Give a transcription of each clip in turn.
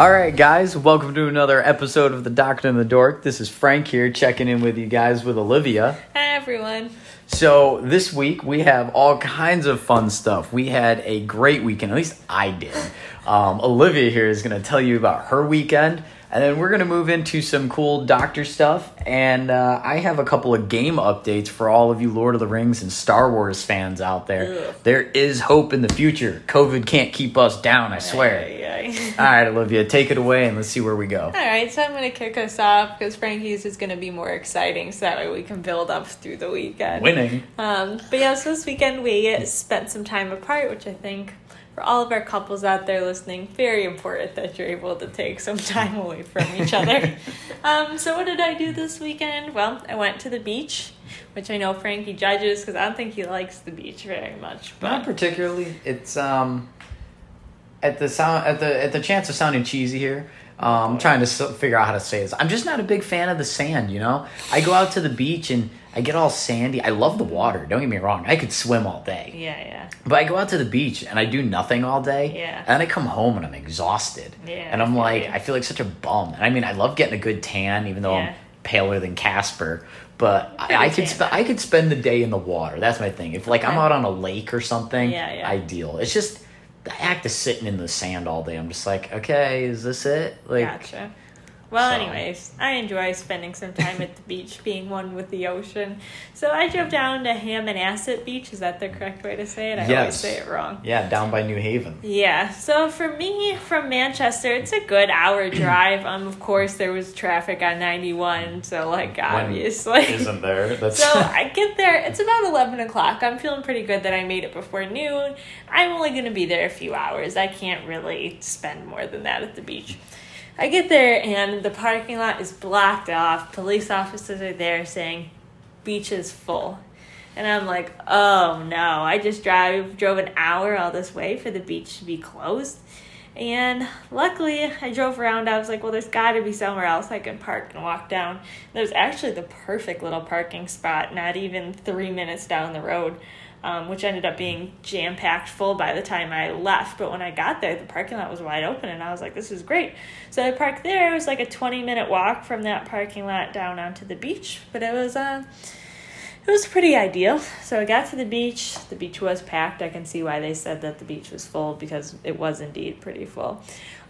All right, guys, welcome to another episode of The Doctor and the Dork. This is Frank here, checking in with you guys with Olivia. Hi everyone. So, this week we have all kinds of fun stuff. We had a great weekend, at least I did. Um, Olivia here is going to tell you about her weekend, and then we're going to move into some cool doctor stuff. And uh, I have a couple of game updates for all of you Lord of the Rings and Star Wars fans out there. Ugh. There is hope in the future. COVID can't keep us down, I swear. Ay, ay. All right, Olivia, take it away and let's see where we go. All right, so I'm going to kick us off because Frankie's is going to be more exciting, so that way we can build up through the weekend. Winning. Um, but yeah, so this weekend we spent some time apart, which I think for all of our couples out there listening, very important that you're able to take some time away from each other. um, so what did I do this weekend? Well, I went to the beach, which I know Frankie judges because I don't think he likes the beach very much. Not particularly. It's um at the sound at the at the chance of sounding cheesy here. Um, I'm trying to figure out how to say this. I'm just not a big fan of the sand. You know, I go out to the beach and I get all sandy. I love the water. Don't get me wrong. I could swim all day. yeah, yeah. But I go out to the beach and I do nothing all day. Yeah. And then I come home and I'm exhausted. Yeah, And I'm like, you. I feel like such a bum. And I mean, I love getting a good tan, even though Yeah. I'm paler than Casper. But I, I could I could spend the day in the water. That's my thing. If like I'm out on a lake or something, Yeah, yeah. ideal. It's just the act of sitting in the sand all day. I'm just like, okay, is this it? Like, Gotcha. Well, So- anyways, I enjoy spending some time at the beach, being one with the ocean. So I drove down to Hammonasset Beach. Is that the correct way to say it? I always Yes. say it wrong. yeah, down by New Haven. Yeah. So for me, from Manchester, it's a good hour drive. Um, of course, there was traffic on ninety one, so like obviously. Isn't there? That's So I get there. It's about eleven o'clock. I'm feeling pretty good that I made it before noon. I'm only going to be there a few hours. I can't really spend more than that at the beach. I get there and the parking lot is blocked off. Police officers are there saying beach is full. And I'm like, oh no! I just drive drove an hour all this way for the beach to be closed. And luckily, I drove around. I was like, well, there's got to be somewhere else I can park and walk down. There's actually the perfect little parking spot, not even three minutes down the road, um, which ended up being jam packed full by the time I left. But when I got there, the parking lot was wide open, and I was like, this is great. So I parked there. It was like a 20 minute walk from that parking lot down onto the beach, but it was, uh, it was pretty ideal. So I got to the beach. The beach was packed. I can see why they said that the beach was full because it was indeed pretty full.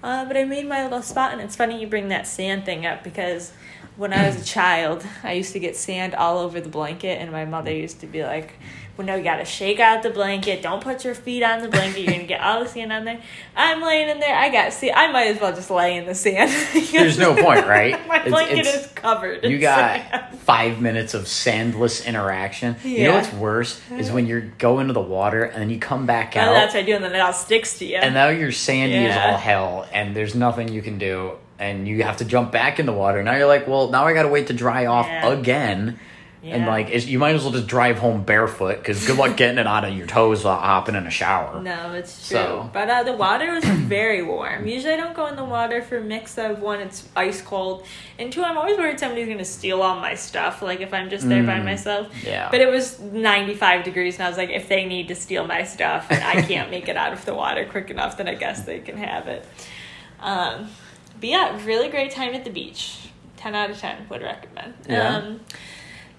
Uh, but I made my little spot, and it's funny you bring that sand thing up because when I was a child, I used to get sand all over the blanket, and my mother used to be like, well, no, you gotta shake out the blanket. Don't put your feet on the blanket. You're gonna get all the sand on there. I'm laying in there. I got see. I might as well just lay in the sand. There's no point, right? my blanket it's- is covered. You got sand. five minutes of sandless interaction. You know what's worse is when you go into the water and then you come back Oh, out, that's what I do, and then it all sticks to you. and now you're sandy as all hell, and there's nothing you can do, and you have to jump back in the water. Now you're like, well, now I got to wait to dry off Yeah. again. And like, you might as well just drive home barefoot because good luck getting it out of your toes while hopping in a shower. No, it's true. So- But uh, the water was very warm. Usually I don't go in the water for a mix of one, it's ice cold, and two, I'm always worried somebody's going to steal all my stuff, like if I'm just there by Mm, myself. yeah. But it was 95 degrees, and I was like, if they need to steal my stuff and I can't make it out of the water quick enough, then I guess they can have it. Um, but yeah, really great time at the beach. 10 out of 10 would recommend. Yeah. Um,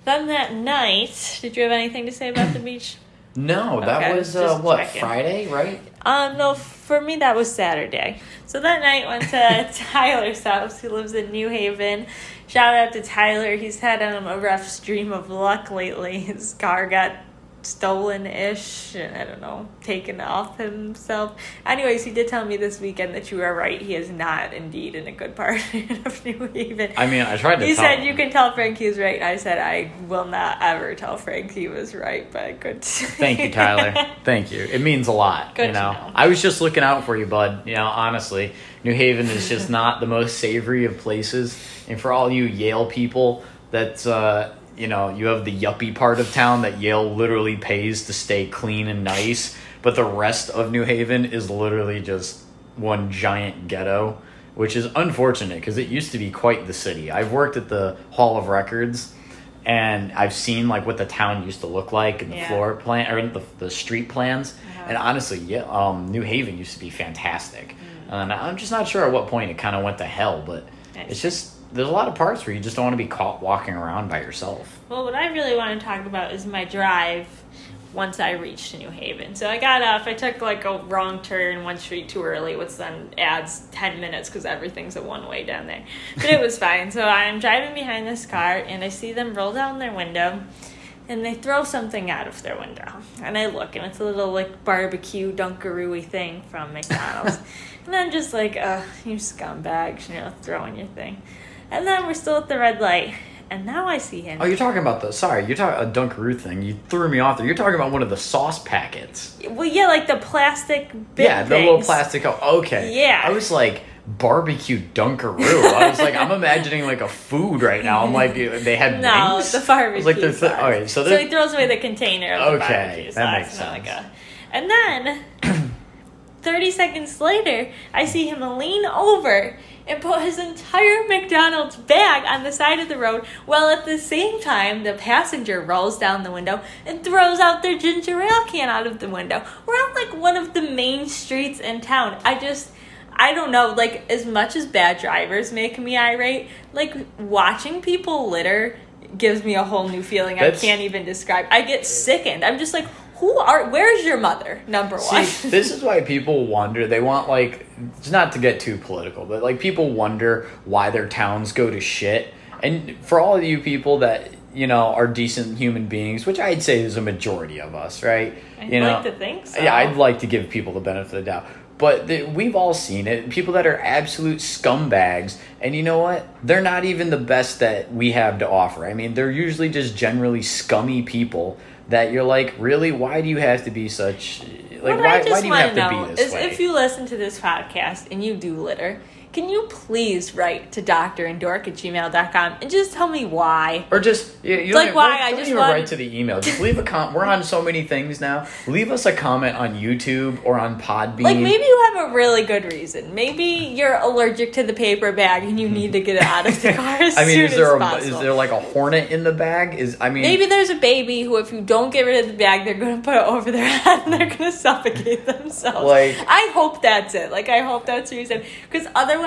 then that night, did you have anything to say about the beach? No, that Okay, was uh, what checking. Friday, right? Um, no, for me that was Saturday. So that night went to Tyler's house. He lives in New Haven. Shout out to Tyler. He's had um, a rough stream of luck lately. His car got stolen ish and I don't know, taken off himself. Anyways, he did tell me this weekend that you were right. He is not indeed in a good part of New Haven. I mean, I tried to. He said him. you can tell Frank he was right. And I said I will not ever tell Frank he was right, but good. Thank you, Tyler. Thank you. It means a lot. Good you to know? know. I was just looking out for you, bud. You know, honestly, New Haven is just not the most savory of places. And for all you Yale people, that's uh, you know, you have the yuppie part of town that Yale literally pays to stay clean and nice, but the rest of New Haven is literally just one giant ghetto, which is unfortunate because it used to be quite the city. I've worked at the Hall of Records and I've seen like what the town used to look like and the Yeah. floor plan or the, the street plans. Uh-huh. And honestly, yeah, um, New Haven used to be fantastic. Mm. And I'm just not sure at what point it kind of went to hell, but it's just there's a lot of parts where you just don't want to be caught walking around by yourself. Well, what I really want to talk about is my drive once I reached New Haven. So I got off, I took like a wrong turn one street too early, which then adds 10 minutes because everything's a one way down there. But it was fine. So I'm driving behind this car and I see them roll down their window and they throw something out of their window. And I look and it's a little like barbecue Dunkaroo thing from McDonald's. and I'm just like, uh, you scumbags, you know, throwing your thing. And then we're still at the red light. And now I see him. Oh, you're talking about the sorry, you're talking a Dunkaroo thing. You threw me off there. You're talking about one of the sauce packets. Well, yeah, like the plastic bit yeah, the little plastic. Oh, okay. Yeah. I was like barbecue Dunkaroo. I was like, I'm imagining like a food right now. I'm like, they had No, wings? the barbecue was like, they're th- okay, so so he throws away the container of the Okay, barbecue that makes sense. Like a, and then, 30 seconds later, I see him lean over and put his entire McDonald's bag on the side of the road, while at the same time, the passenger rolls down the window and throws out their ginger ale can out of the window. We're on like one of the main streets in town. I just. I don't know, like as much as bad drivers make me irate, like watching people litter gives me a whole new feeling I can't even describe. I get sickened. I'm just like, who are where's your mother? Number one. See, this is why people wonder. They want like, it's not to get too political, but like people wonder why their towns go to shit. And for all of you people that you know are decent human beings, which I'd say is a majority of us, right? I'd you know, like to think so. Yeah, I'd like to give people the benefit of the doubt. But the, we've all seen it. People that are absolute scumbags, and you know what? They're not even the best that we have to offer. I mean, they're usually just generally scummy people that you're like, really? Why do you have to be such? Like, what why, I why do you have to to know be this is way? if you listen to this podcast and you do litter, can you please write to doctorandork at gmail.com and just tell me why? or just you, you Like, don't, why? I just even want- write to the email. Just leave a comment. We're on so many things now. Leave us a comment on YouTube or on Podbean. Like maybe you have a really good reason. Maybe you're allergic to the paper bag and you need to get it out of the car I mean, soon is there a, is there like a hornet in the bag? Is I mean, Maybe there's a baby who, if you don't get rid of the bag, they're gonna put it over their head and they're gonna suffocate themselves. Like- I hope that's it. Like, I hope that's the reason. Because otherwise,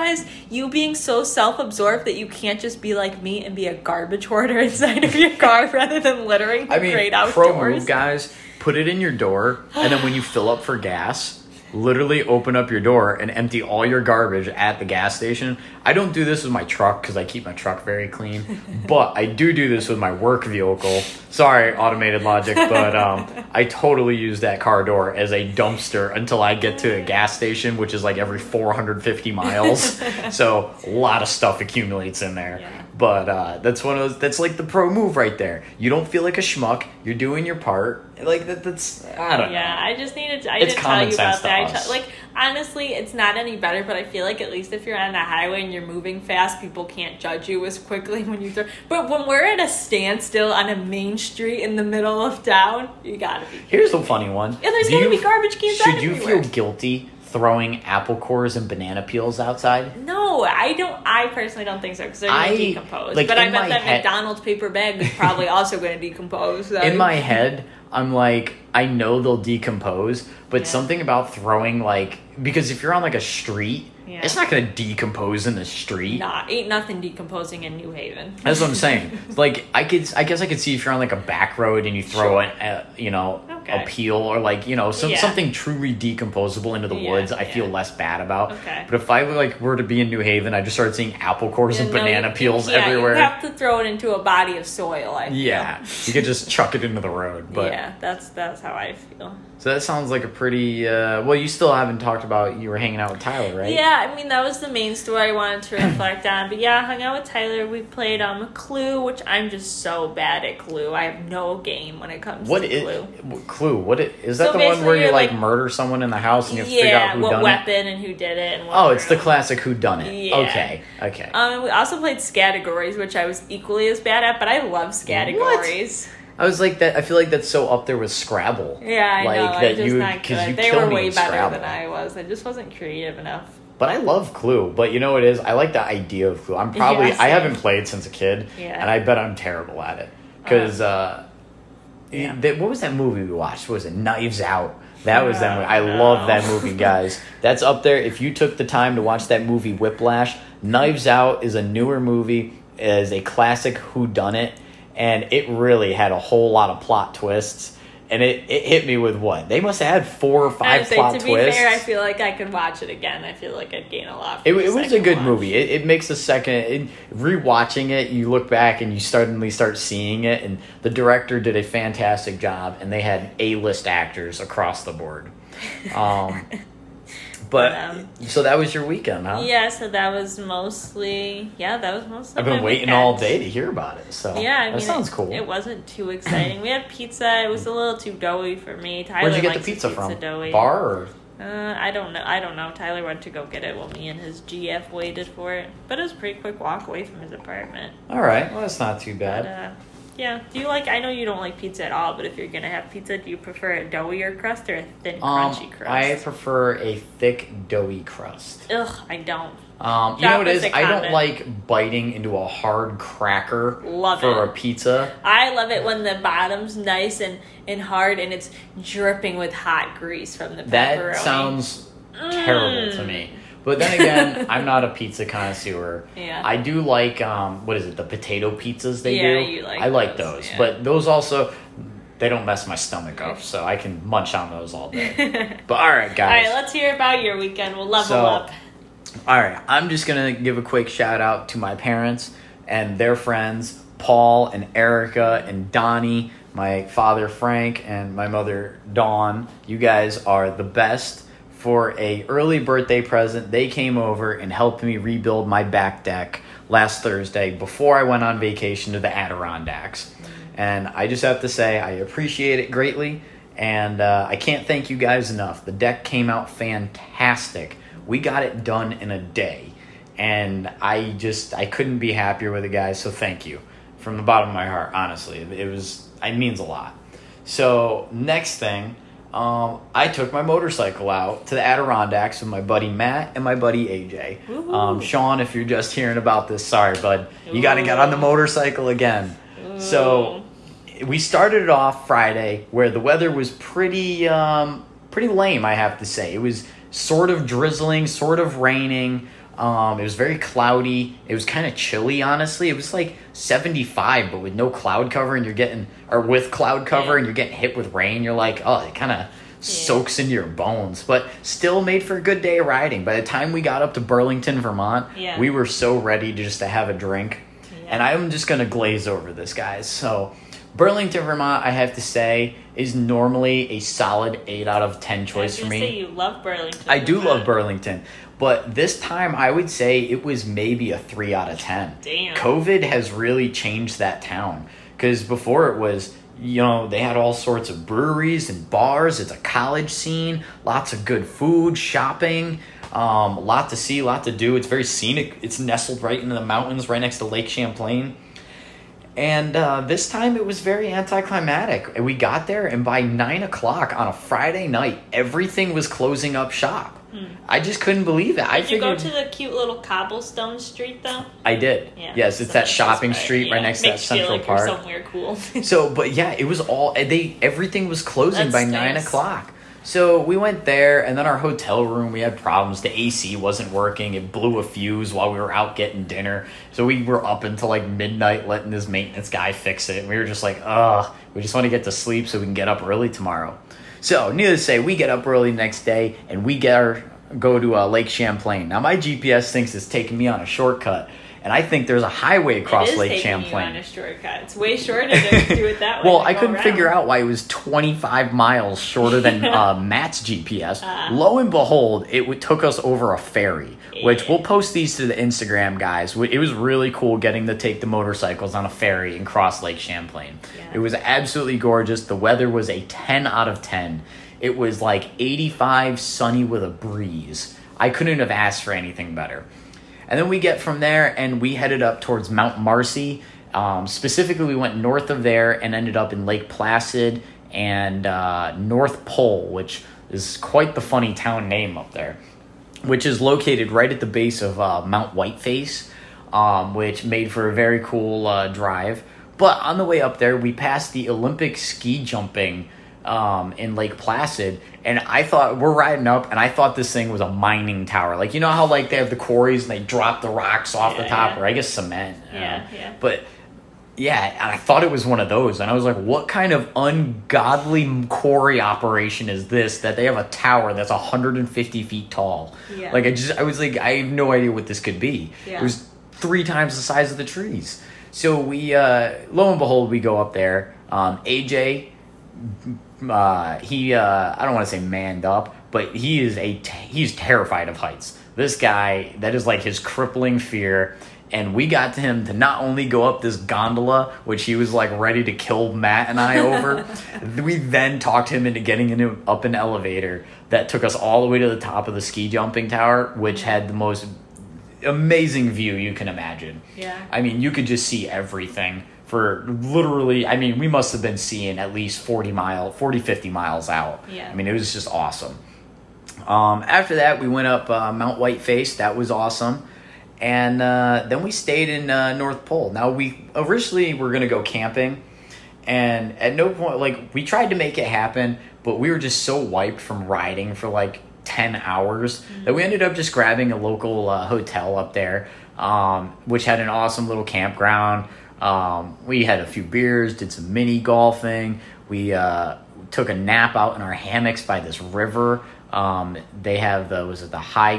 you being so self-absorbed that you can't just be like me and be a garbage hoarder inside of your car rather than littering the I mean, great pro move, guys. Put it in your door, and then when you fill up for gas, literally open up your door and empty all your garbage at the gas station. I don't do this with my truck because I keep my truck very clean, but I do do this with my work vehicle. Sorry, automated logic, but um, I totally use that car door as a dumpster until I get to a gas station, which is like every 450 miles. so a lot of stuff accumulates in there. Yeah. But uh, that's one of those. That's like the pro move right there. You don't feel like a schmuck. You're doing your part. Like that. That's I don't Yeah, know. Yeah, I just needed to. I It's didn't tell you sense about that. I to tell- us. like honestly, it's not any better, but I feel like at least if you're on the highway and you're moving fast, people can't judge you as quickly when you throw. But when we're at a standstill on a main street in the middle of town, you gotta be. Here's a funny one. Yeah, there's Do gonna you- be garbage cans Should you everywhere. feel guilty throwing apple cores and banana peels outside? No, I don't. I personally don't think so because they're gonna decompose. like, but I bet that head- McDonald's paper bag is probably also gonna decompose. so- In my head, I'm like, I know they'll decompose, but Yeah. something about throwing like because if you're on like a street, Yeah. it's not gonna decompose in the street. Nah, ain't nothing decomposing in New Haven. That's what I'm saying. like I could, I guess I could see if you're on like a back road and you throw Sure. an, a, uh, you know, Okay. a peel or like you know some Yeah. something truly decomposable into the Yeah, woods. I yeah. feel less bad about. Okay. But if I like were to be in New Haven, I just started seeing apple cores and banana you- peels yeah, everywhere. You have to throw it into a body of soil. I feel. yeah, you could just chuck it into the road. But yeah, that's that's how I feel. so that sounds like a pretty. Uh, well, you still haven't talked about you were hanging out with Tyler, right? Yeah, I mean that was the main story I wanted to reflect on. But yeah, I hung out with Tyler. We played um Clue, which I'm just so bad at Clue. I have no game when it comes What to is Clue. Clue? What i- is that So the one where you like, like- murder someone in the house and you have to figure out who what done it? weapon and who did it. And what Oh, it's the classic who done it. Yeah. Okay, okay. Um, we also played Scattergories, which I was equally as bad at, but I love Scattergories. I was like that. I feel like that's so up there with Scrabble. Yeah, I like know. that I'm just you not good. you They were way better Scrabble. than I was. I just wasn't creative enough. But I love Clue. But you know what it is? I like the idea of Clue. I'm probably Yeah, I haven't played since a kid, Yeah. and I bet I'm terrible at it. Because uh, Yeah. that- what was that movie we watched? What was it Knives Out? That was that movie. I Oh, love that movie, guys. That's up there. If you took the time to watch that movie, Whiplash, Knives Out is a newer movie, is a classic Who Done It, and it really had a whole lot of plot twists. And it, it hit me with what they must have had four or five say, plot to be fair, I feel like I could watch it again. I feel like I'd gain a lot. It, from it was a good watch. movie. It, it makes a second it, rewatching it. You look back and you suddenly start seeing it, and the director did a fantastic job, and they had A list actors across the board. Um, but Um, so that was your weekend, huh? Yeah, so that was mostly yeah, that was mostly. I've been waiting all day to hear about it. So Yeah, I that mean, sounds it, cool. It wasn't too exciting. we had pizza. It was a little too doughy for me. Tyler Where'd you get the his pizza from? Doughy. Bar or Uh, I don't know. I don't know. Tyler went to go get it while me and his GF waited for it. But it was a pretty quick walk away from his apartment. all right? Well, that's not too But bad. uh, yeah, do you like? I know you don't like pizza at all, but if you're gonna have pizza, do you prefer a doughier crust or a thin, Um, crunchy crust? I prefer a thick, doughy crust. Ugh, I don't. Um, you know what it is? I don't like biting into a hard cracker Love for it. a pizza. I love it when the bottom's nice and, and hard and it's dripping with hot grease from the pepperoni. That sounds terrible to Mm. me. But then again, I'm not a pizza connoisseur. Yeah. I do like um, what is it? The potato pizzas they Yeah, do. you like I like those, those, yeah. but those also they don't mess my stomach up, so I can munch on those all day. but all right, guys. All right, let's hear about your weekend. We'll level So- up. All right, I'm just gonna give a quick shout out to my parents and their friends, Paul and Erica and Donnie, my father Frank and my mother Dawn. You guys are the best. For a early birthday present, they came over and helped me rebuild my back deck last Thursday before I went on vacation to the Adirondacks. And I just have to say, I appreciate it greatly, and uh, I can't thank you guys enough. The deck came out fantastic. We got it done in a day, and I just I couldn't be happier with the guys. So thank you from the bottom of my heart. Honestly, it was it means a lot. So next thing, um, I took my motorcycle out to the Adirondacks with my buddy Matt and my buddy AJ. Um, Sean, if you're just hearing about this, sorry, bud, you got to get on the motorcycle again. So we started it off Friday where the weather was pretty um, pretty lame, I have to say. It was sort of drizzling, sort of raining. Um, it was very cloudy. It was kind of chilly, honestly. It was like 75, but with no cloud cover, and you're getting, or with cloud cover, Yeah. and you're getting hit with rain. You're like, oh, it kind of soaks into your bones, but still made for a good day of riding. By the time we got up to Burlington, Vermont, Yeah. we were so ready to just to have a drink. Yeah. And I'm just gonna glaze over this, guys. So, Burlington, Vermont, I have to say, is normally a solid eight out of ten choice for me. you love Burlington. I do Vermont. love Burlington, but this time I would say it was maybe a three out of ten. Damn. COVID has really changed that town because before it was, you know, they had all sorts of breweries and bars. It's a college scene, lots of good food, shopping, um, a lot to see, a lot to do. It's very scenic. It's nestled right into the mountains, right next to Lake Champlain. And uh, this time it was very anticlimactic. We got there, and by nine o'clock on a Friday night, everything was closing up shop. I just couldn't believe it. I Hmm. Did you go to the cute little cobblestone street though? I did. Yeah. Yes, it's So that shopping right. street right Yeah, next to that makes Central like Park. Somewhere cool. So, but yeah, it was all they. Everything was closing That by nine o'clock. So we went there, and then our hotel room. We had problems. The AC wasn't working. It blew a fuse while we were out getting dinner. So we were up until like midnight, letting this maintenance guy fix it. And we were just like, ugh, we just want to get to sleep so we can get up early tomorrow. So, needless to say, we get up early next day, and we get our go to uh, Lake Champlain. Now, my GPS thinks it's taking me on a shortcut, and I think there's a highway across it is Lake Champlain. you on a shortcut. It's way shorter than to do it that way. Well, I couldn't around. figure out why it was 25 miles shorter than uh, Matt's GPS. Ah. Lo and behold, it w- took us over a ferry, which we'll post these to the Instagram guys. It was really cool getting to take the motorcycles on a ferry and cross Lake Champlain. Yeah. It was absolutely gorgeous. The weather was a 10 out of 10. It was like 85, sunny with a breeze. I couldn't have asked for anything better. And then we get from there and we headed up towards Mount Marcy. Um, specifically, we went north of there and ended up in Lake Placid and uh, North Pole, which is quite the funny town name up there, which is located right at the base of uh, Mount Whiteface, um, which made for a very cool uh, drive. But on the way up there, we passed the Olympic ski jumping um, in Lake Placid, and I thought we're riding up, and I thought this thing was a mining tower. Like you know how like they have the quarries and they drop the rocks off the top, yeah. or I guess cement. Yeah, know. yeah. But yeah, and I thought it was one of those, and I was like, what kind of ungodly quarry operation is this that they have a tower that's 150 feet tall? Yeah. Like I just, I was like, I have no idea what this could be. Yeah. It was three times the size of the trees. So we, uh, lo and behold, we go up there. Um, AJ, uh, he, uh, I don't want to say manned up, but he is a, t- he's terrified of heights. This guy, that is like his crippling fear. And we got to him to not only go up this gondola, which he was like ready to kill Matt and I over, we then talked him into getting into up an elevator that took us all the way to the top of the ski jumping tower, which had the most amazing view you can imagine. Yeah. I mean, you could just see everything for literally, I mean, we must have been seeing at least 40 mile, 40, 50 miles out. Yeah. I mean, it was just awesome. Um, after that, we went up uh, Mount Whiteface. That was awesome. And uh, then we stayed in uh, North Pole. Now, we originally were going to go camping. And at no point, like, we tried to make it happen, but we were just so wiped from riding for like 10 hours that we ended up just grabbing a local uh, hotel up there, um, which had an awesome little campground. Um, we had a few beers, did some mini golfing. We uh, took a nap out in our hammocks by this river. Um, they have the was it the High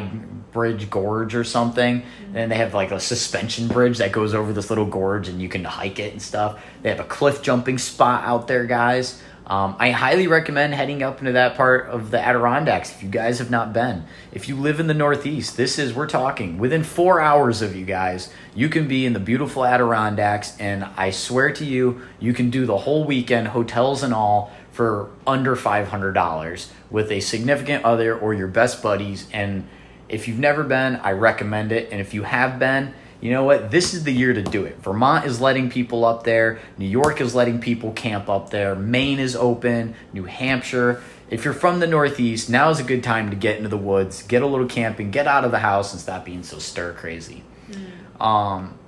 Bridge Gorge or something, and they have like a suspension bridge that goes over this little gorge, and you can hike it and stuff. They have a cliff jumping spot out there, guys. Um, I highly recommend heading up into that part of the Adirondacks if you guys have not been. If you live in the Northeast, this is, we're talking, within four hours of you guys, you can be in the beautiful Adirondacks, and I swear to you, you can do the whole weekend, hotels and all, for under $500 with a significant other or your best buddies. And if you've never been, I recommend it. And if you have been, you know what? This is the year to do it. Vermont is letting people up there. New York is letting people camp up there. Maine is open. New Hampshire. If you're from the Northeast, now is a good time to get into the woods, get a little camping, get out of the house, and stop being so stir crazy. Um,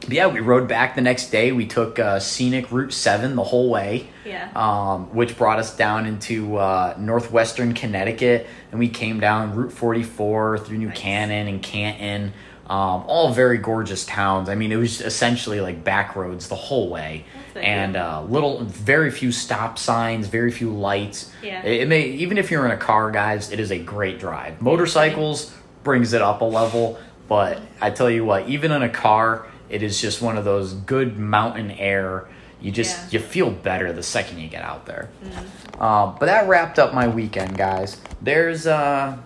but yeah, we rode back the next day. We took uh, scenic Route 7 the whole way Yeah. um, which brought us down into uh, northwestern Connecticut, and we came down Route 44 through New Nice. Canaan and Canton. Um, all very gorgeous towns. I mean, it was essentially like back roads the whole way, and uh, little, very few stop signs, very few lights. Yeah. It, it may even if you're in a car, guys, it is a great drive. Motorcycles brings it up a level, but I tell you what, even in a car, it is just one of those good mountain air. You just Yeah. you feel better the second you get out there. Um, but that wrapped up my weekend, guys. There's uh,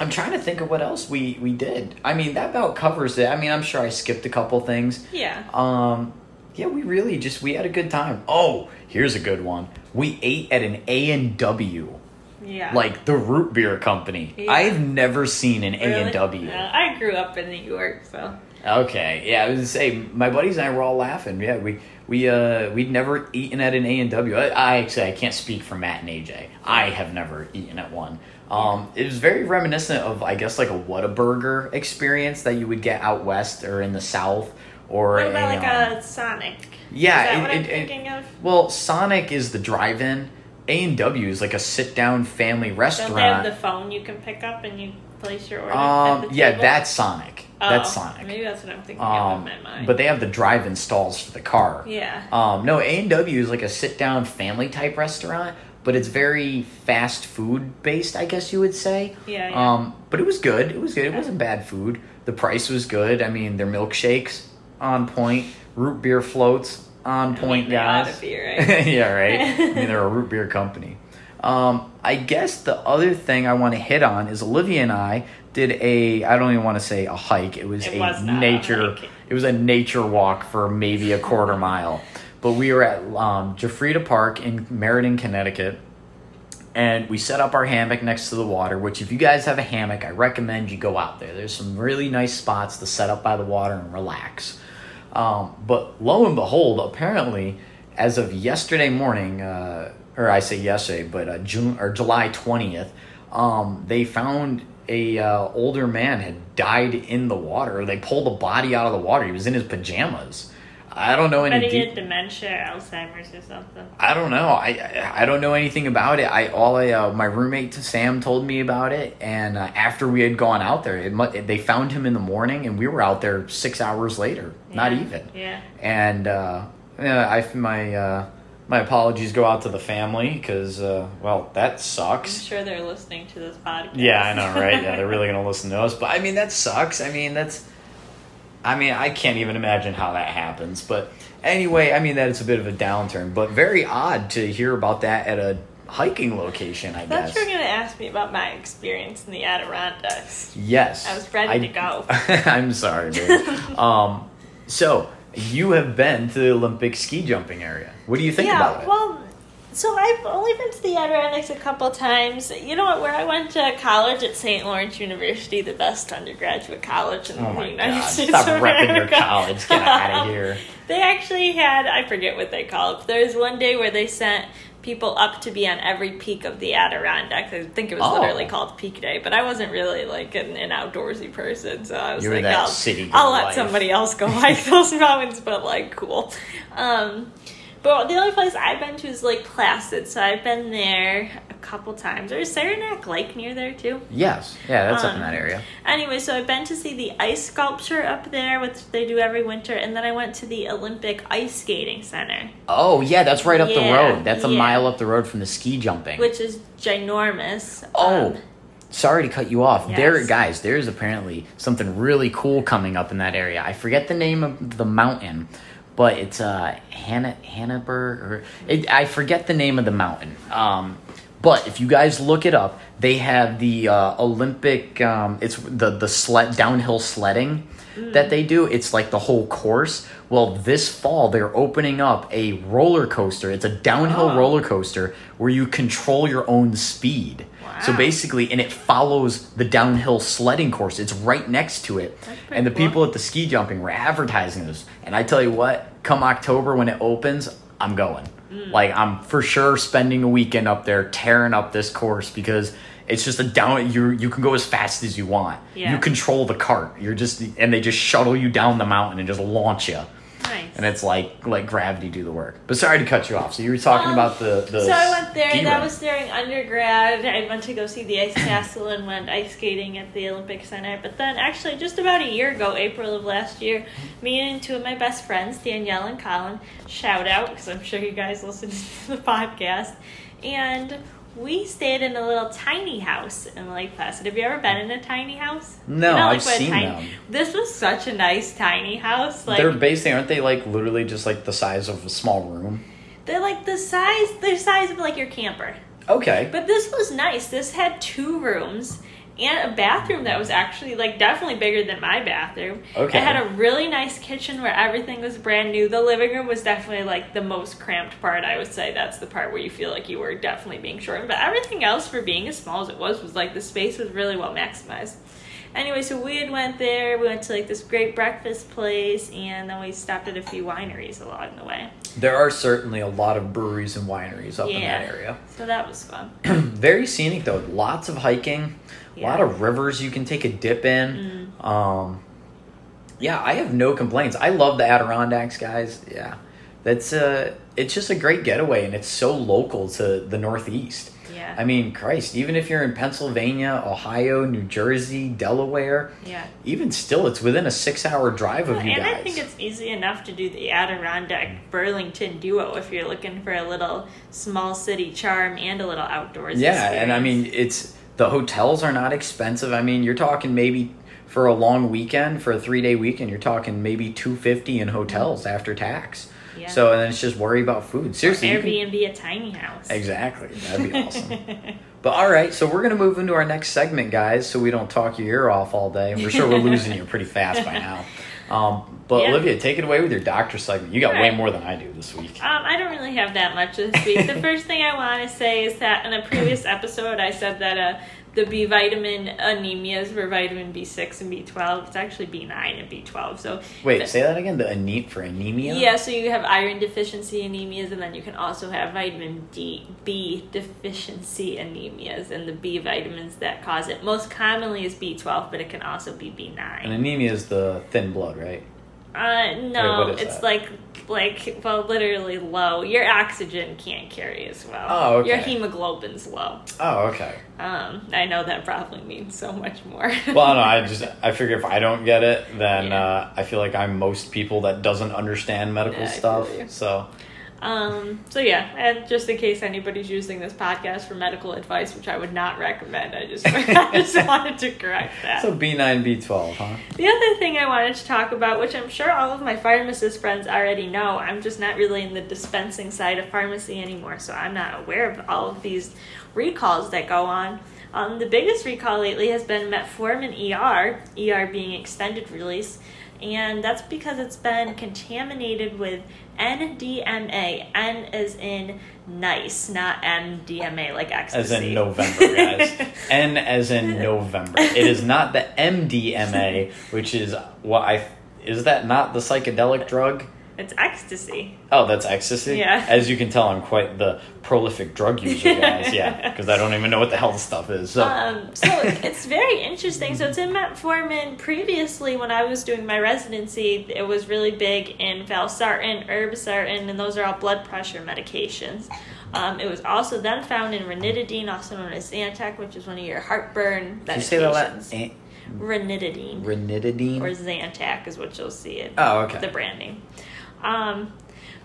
I'm trying to think of what else we we did. I mean, that about covers it. I mean, I'm sure I skipped a couple things. yeah. Um, yeah, we really just we had a good time. Oh, here's a good one. We ate at an A and W, Yeah. like the root beer company. Yeah. I've never seen an A Really? and W. Uh, I grew up in New York, so. Okay, yeah, I was to say my buddies and I were all laughing. Yeah, we we uh we'd never eaten at an A and W. I, I actually I can't speak for Matt and AJ. I have never eaten at one. Um, it was very reminiscent of I guess like a Whataburger experience that you would get out west or in the south or What about a, like um, a Sonic? yeah, Is that it- what it- I'm it- thinking of? well, Sonic is the drive-in. A and W is like a sit-down family restaurant. Don't they have the phone you can pick up and you place your order um, yeah, table? that's Sonic. Oh, that's Sonic. Maybe that's what I'm thinking Um, of in my mind. but they have the drive-in stalls for the car. yeah. Um, no, A and W is like a sit-down family type restaurant, but it's very fast food based, I guess you would say. Yeah, yeah. Um, but it was good. It was good. It wasn't bad food. The price was good. I mean, their milkshakes on point. Root beer floats on I point, mean, guys. be, right? yeah, right. I mean, they're a root beer company. Um, I guess the other thing I want to hit on is Olivia and I did a. I don't even want to say a hike. It was It a was a nature. hike. It was a nature walk for maybe a quarter mile. But we were at um, Giuffrida Park in Meriden, Connecticut, and we set up our hammock next to the water. Which, if you guys have a hammock, I recommend you go out there. There's some really nice spots to set up by the water and relax. Um, but lo and behold, apparently, as of yesterday morning, uh, or I say yesterday, but uh, June or July twentieth, um, they found a uh, older man had died in the water. They pulled a body out of the water. He was in his pajamas. I don't know any. But he de- had dementia, Alzheimer's, or something. I don't know. I, I don't know anything about it. I all I uh, my roommate Sam told me about it, and uh, after we had gone out there, it, they found him in the morning, and we were out there six hours later. Not even. Yeah. And uh, yeah, I my uh, my apologies go out to the family because uh, well that sucks I'm sure they're listening to this podcast. Yeah, I know, right? Yeah, they're really gonna listen to us. But I mean, that sucks. I mean, that's. I mean, I can't even imagine how that happens. But anyway, I mean that it's a bit of a downturn, but very odd to hear about that at a hiking location. I I guess. you were going to ask me about my experience in the Adirondacks. Yes, I was ready to go. I'm sorry, babe. um, so you have been to the Olympic ski jumping area. What do you think yeah, about it? well, so I've only been to the Adirondacks a couple times. You know what? Where I went to college at St. Lawrence University, the best undergraduate college in oh the my United god! States Stop of repping your college. Get out of here. They actually had, I forget what they call it. There was one day where they sent people up to be on every peak of the Adirondacks. I think it was Oh. literally called Peak Day, but I wasn't really like an, an outdoorsy person, so I was You were like, I'll, I'll let somebody else go hike those mountains, but like, cool. Um, but the only place I've been to is Lake Placid, so I've been there a couple times. There's Saranac Lake near there too. Yes, yeah, that's up in Um, that area. Anyway, so I've been to see the ice sculpture up there, which they do every winter, and then I went to the Olympic Ice Skating Center, Oh yeah, that's right up the road. That's a yeah. mile up the road from the ski jumping. which is ginormous. Oh, Um, sorry to cut you off. Yes. There, guys, there's apparently something really cool coming up in that area. I forget the name of the mountain, but it's uh Hanna Hannaberg or it, I forget the name of the mountain. Um, but if you guys look it up, they have the uh, Olympic. Um, it's the the sled downhill sledding that they do. It's like the whole course. Well, this fall they're opening up a roller coaster. It's a downhill Oh. roller coaster where you control your own speed. So basically, and it follows the downhill sledding course. It's right next to it. And the cool. people at the ski jumping were advertising this. And I tell you what, come October when it opens, I'm going. Mm. Like I'm for sure spending a weekend up there tearing up this course because it's just a down you you can go as fast as you want. Yeah. You control the cart. You're just and they just shuttle you down the mountain and just launch you. nice. And it's like like gravity do the work. But sorry to cut you off. So you were talking Um, about the the so I went there. ski That was during undergrad. I went to go see the ice castle and went ice skating at the Olympic Center. But then, actually, just about a year ago, April of last year, me and two of my best friends, Danielle and Colin, shout out because I'm sure you guys listen to the podcast, and we stayed in a little tiny house in Lake Placid. Have you ever been in a tiny house? No, You know, I've seen tiny- them. This was such a nice tiny house. Like they're basically aren't they like literally just like the size of a small room? they're like the size, the size of like your camper. Okay. But this was nice. This had two rooms and a bathroom that was actually like definitely bigger than my bathroom. Okay. It had a really nice kitchen where everything was brand new. The living room was definitely like the most cramped part. I would say that's the part where you feel like you were definitely being shortened. But everything else, for being as small as it was, was like the space was really well maximized. Anyway, so we had went there. We went to like this great breakfast place, and then we stopped at a few wineries along the way. There are certainly a lot of breweries and wineries up in that area. So that was fun. Very scenic though. Lots of hiking. A lot of rivers you can take a dip in. Mm. Um, yeah, I have no complaints. I love the Adirondacks, guys. Yeah, that's uh, it's just a great getaway, and it's so local to the Northeast. Yeah. I mean, Christ, even if you're in Pennsylvania, Ohio, New Jersey, Delaware, yeah. even still, it's within a six-hour drive of you and guys. I think it's easy enough to do the Adirondack Burlington duo if you're looking for a little small city charm and a little outdoors. Yeah, and I mean it's the hotels are not expensive. I mean, you're talking maybe for a long weekend, for a three day weekend, you're talking maybe two fifty in hotels after tax. Yeah. So and then it's just worry about food. Seriously, can- Airbnb a tiny house. exactly. That'd be awesome. But all right, so we're gonna move into our next segment, guys, so we don't talk your ear off all day. We're sure we're losing you pretty fast by now. Um, but Yeah. Olivia, take it away with your doctor segment. You got All way more than I do this week. Um, I don't really have that much this week. the first thing I want to say is that in a previous episode, I said that uh, the B vitamin anemias were vitamin B6 and B12. It's actually B9 and B12. So Wait, say that again. The ane- for anemia. Yeah, so you have iron deficiency anemias, and then you can also have vitamin D B deficiency anemias, and the B vitamins that cause it. Most commonly is B twelve, but it can also be B9. And anemia is the thin blood, right? Uh, no, what is it's that? like like well, literally low. Your oxygen can't carry as well. Oh, okay. Your hemoglobin's low. Oh, okay. Um, I know that probably means so much more. Well, no, I just I figure if I don't get it, then Yeah. uh, I feel like I'm most people that doesn't understand medical Yeah, stuff. So Um, so yeah, and just in case anybody's using this podcast for medical advice, which I would not recommend, I just I just wanted to correct that. so B nine B twelve, huh? The other thing I wanted to talk about, which I'm sure all of my pharmacist friends already know, I'm just not really in the dispensing side of pharmacy anymore, so I'm not aware of all of these recalls that go on. Um, the biggest recall lately has been metformin ER, ER being extended release, and that's because it's been contaminated with NDMA. N as in nice, not MDMA like ecstasy. As in November, guys. N as in November. It is not the MDMA, which is what I is that not the psychedelic drug? It's ecstasy. Oh, that's ecstasy. Yeah. As you can tell, I'm quite the prolific drug user, guys. Yeah, because I don't even know what the hell the stuff is. So Um, so it's very interesting. So it's in metformin. Previously, when I was doing my residency, it was really big in valsartan, irbesartan, and those are all blood pressure medications. Um, it was also then found in ranitidine, also known as Zantac, which is one of your heartburn medications. Did you say? An- Ranitidine ranitidine. or Zantac is what you'll see it. Oh, okay. The branding. Um,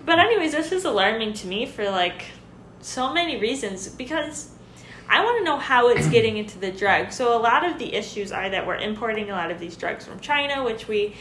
but anyways, this is alarming to me for like so many reasons because I want to know how it's getting into the drug. So a lot of the issues are that we're importing a lot of these drugs from China, which we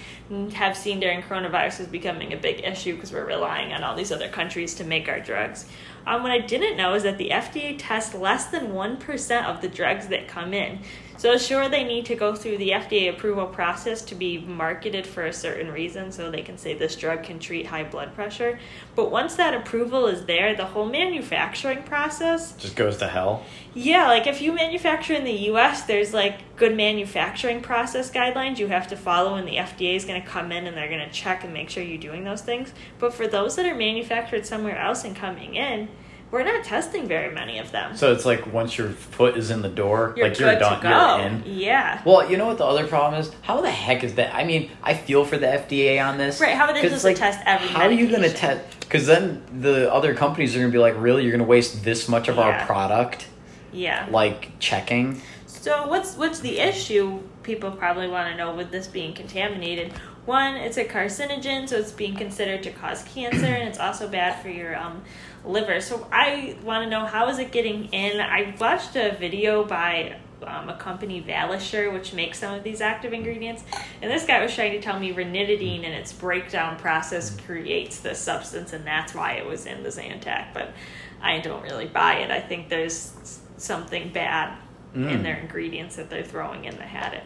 have seen during coronavirus is becoming a big issue because we're relying on all these other countries to make our drugs. Um, what I didn't know is that the FDA tests less than 1% of the drugs that come in. So, sure, they need to go through the FDA approval process to be marketed for a certain reason so they can say this drug can treat high blood pressure. But once that approval is there, the whole manufacturing process Just goes to hell. yeah, like if you manufacture in the US, there's like good manufacturing process guidelines you have to follow, and the FDA is going to come in and they're going to check and make sure you're doing those things. But for those that are manufactured somewhere else and coming in, we're not testing very many of them. So it's like once your foot is in the door, you're like you're done, you're in. Yeah. Well, you know what the other problem is? How the heck is that? I mean, I feel for the FDA on this. Right, how are they supposed to test every How are you going to test? Because then the other companies are going to be like, really? You're going to waste this much of Yeah. our product, Yeah. like checking? So what's what's the issue? People probably want to know with this being contaminated. One, it's a carcinogen, so it's being considered to cause cancer, and it's also bad for your um, liver. So I want to know how is it getting in? I watched a video by um, a company, Valisure, which makes some of these active ingredients, and this guy was trying to tell me ranitidine and its breakdown process creates this substance, and that's why it was in the Zantac. But I don't really buy it. I think there's something bad in Mm. their ingredients that they're throwing in that had it.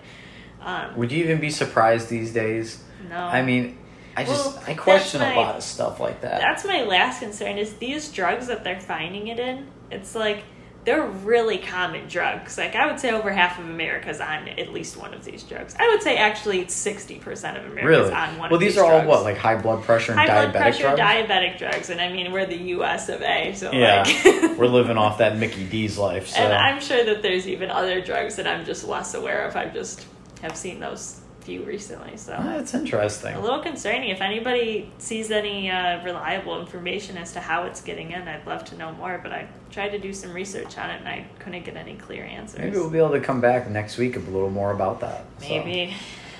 Um, Would you even be surprised these days? no, I mean, I just Well, I question that's a my- lot of stuff like that. that's my last concern is these drugs that they're finding it in. It's like they're really common drugs. Like I would say over half of America's on at least one of these drugs. I would say actually sixty percent of America's really? on one well, of these these are all what, like high blood pressure and high diabetic blood pressure, drugs? diabetic drugs, and I mean we're the U.S. of A. So yeah, like, we're living off that Mickey D's life. So And I'm sure that there's even other drugs that I'm just less aware of. I'm just have seen those few recently. So Ah, that's interesting. a little concerning. If anybody sees any uh, reliable information as to how it's getting in, I'd love to know more. But I tried to do some research on it and I couldn't get any clear answers. Maybe we'll be able to come back next week a little more about that. so. Maybe.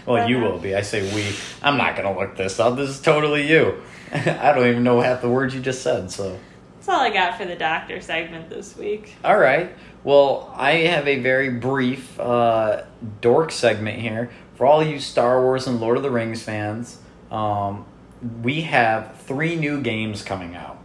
Well, But, you uh, will be. I say we. I'm not gonna look this up. This is totally you. I don't even know half the words you just said. So, That's all I got for the doctor segment this week. all right. Well, I have a very brief uh, dork segment here for all you Star Wars and Lord of the Rings fans. Um, we have three new games coming out.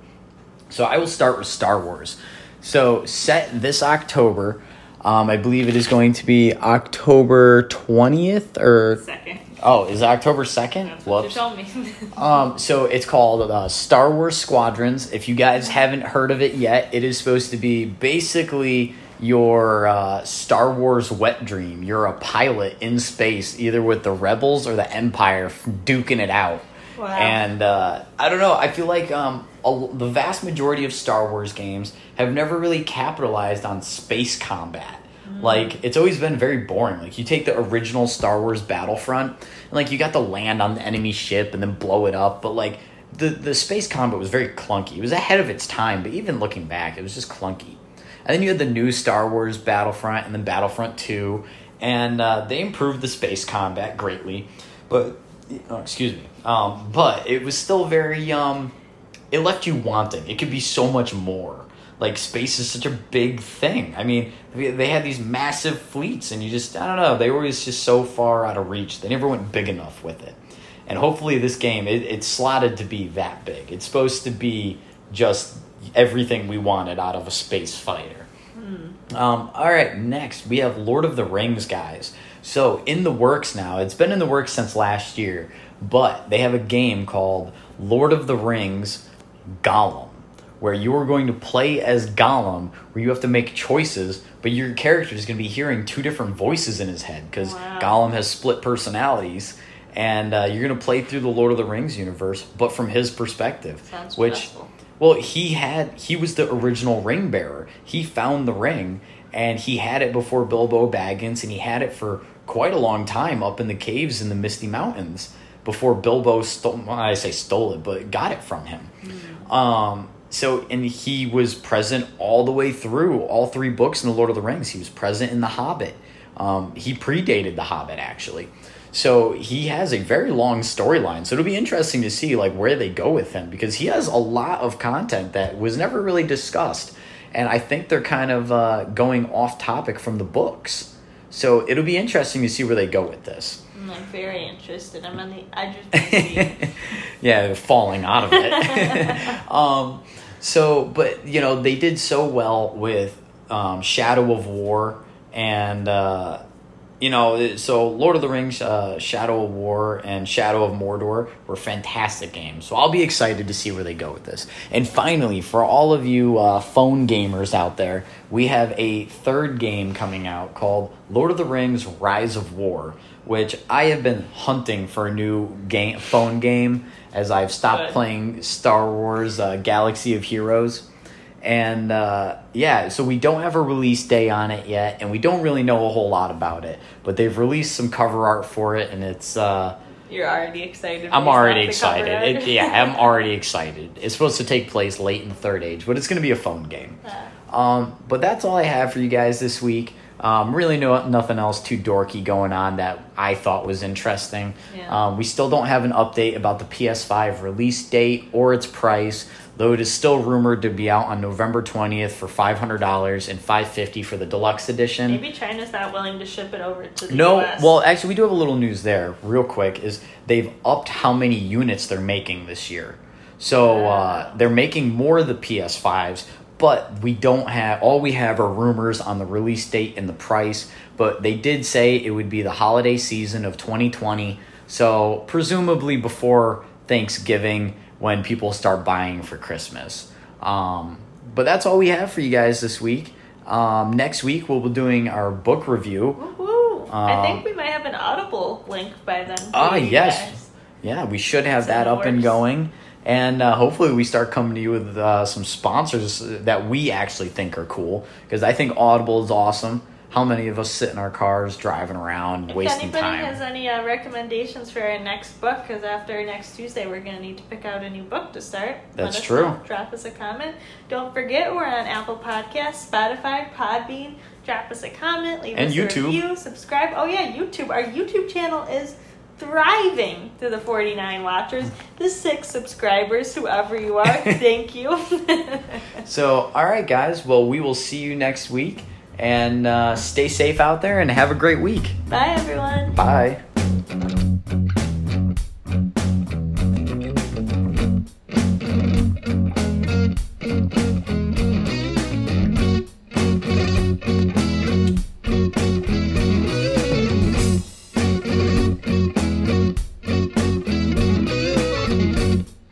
So I will start with Star Wars. So set this October. Um, I believe it is going to be October twentieth or Second. Oh, is it October second? That's what you Whoops. told me. Um, so it's called uh, Star Wars Squadrons. If you guys haven't heard of it yet, it is supposed to be basically your uh, Star Wars wet dream. You're a pilot in space, either with the Rebels or the Empire, duking it out. Wow. And uh, I don't know. I feel like um, a, the vast majority of Star Wars games have never really capitalized on space combat. Like it's always been very boring. Like you take the original Star Wars Battlefront, and like you got to land on the enemy ship and then blow it up, but like the the space combat was very clunky. It was ahead of its time, but even looking back, it was just clunky. And then you had the new Star Wars Battlefront and then Battlefront Two, and uh, they improved the space combat greatly, but oh, excuse me, um, but it was still very um, it left you wanting. It could be so much more. Like space is such a big thing. I mean, they had these massive fleets, and you just I don't know. They were always just so far out of reach. They never went big enough with it. And hopefully, this game it, it's slotted to be that big. It's supposed to be just everything we wanted out of a space fighter. Um, all right, next we have Lord of the Rings, guys. So in the works now. It's been in the works since last year, but they have a game called Lord of the Rings Gollum, where you are going to play as Gollum, where you have to make choices, but your character is going to be hearing two different voices in his head because Wow. Gollum has split personalities. And uh, you're going to play through the Lord of the Rings universe, but from his perspective, Sounds which stressful. Well, he had he was the original ring bearer. He found the ring and he had it before Bilbo Baggins and he had it for quite a long time up in the caves in the Misty Mountains before Bilbo stole well, I say stole it, but got it from him. Um so and he was present all the way through all three books in the Lord of the Rings. He was present in the Hobbit. Um, he predated the Hobbit actually. So he has a very long storyline. So it'll be interesting to see like where they go with him because he has a lot of content that was never really discussed, and I think they're kind of uh, going off topic from the books. So it'll be interesting to see where they go with this. I'm like very interested. I'm on the edge of seat. yeah, they're falling out of it. um, so, but you know, they did so well with um, Shadow of War and uh, you know, so Lord of the Rings, uh, Shadow of War, and Shadow of Mordor were fantastic games. So I'll be excited to see where they go with this. And finally, for all of you uh, phone gamers out there, we have a third game coming out called Lord of the Rings: Rise of War, which I have been hunting for a new game phone game as I've stopped playing Star Wars: uh, Galaxy of Heroes. And uh, yeah, so we don't have a release day on it yet, and we don't really know a whole lot about it. But they've released some cover art for it, and it's uh, You're already excited. I'm already excited. It, yeah, I'm already excited. It's supposed to take place late in the third age, but it's going to be a phone game. Um, but that's all I have for you guys this week. Um, really, no nothing else too dorky going on that I thought was interesting. Yeah. Um, we still don't have an update about the PS5 release date or its price, though it is still rumored to be out on November 20th for $500 and 550 for the deluxe edition. Maybe China's not willing to ship it over to the No, US. well, actually, we do have a little news there, real quick. Is they've upped how many units they're making this year. So uh, they're making more of the PS5s, but we don't have. All we have are rumors on the release date and the price. But they did say it would be the holiday season of 2020. So presumably before Thanksgiving, when people start buying for Christmas. Um, but that's all we have for you guys this week. Um, next week we'll be doing our book review. Woohoo! I Um, think we might have an Audible link by then. Ah, you yes. guys. Yeah, we should have It's that up and going. And uh, hopefully, we start coming to you with uh, some sponsors that we actually think are cool. Because I think Audible is awesome. How many of us sit in our cars driving around, wasting? Time. If wasting anybody time? has any uh, recommendations for our next book, because after next Tuesday we're going to need to pick out a new book to start. That's true. know. Drop us a comment. Don't forget we're on Apple Podcasts, Spotify, Podbean. Drop us a comment, leave And us YouTube. a review, subscribe. Oh yeah, YouTube. Our YouTube channel is thriving to the 49 watchers, the six subscribers, whoever you are. Thank you. So, all right, guys. Well, we will see you next week. And uh, stay safe out there and have a great week. Bye, everyone. Bye.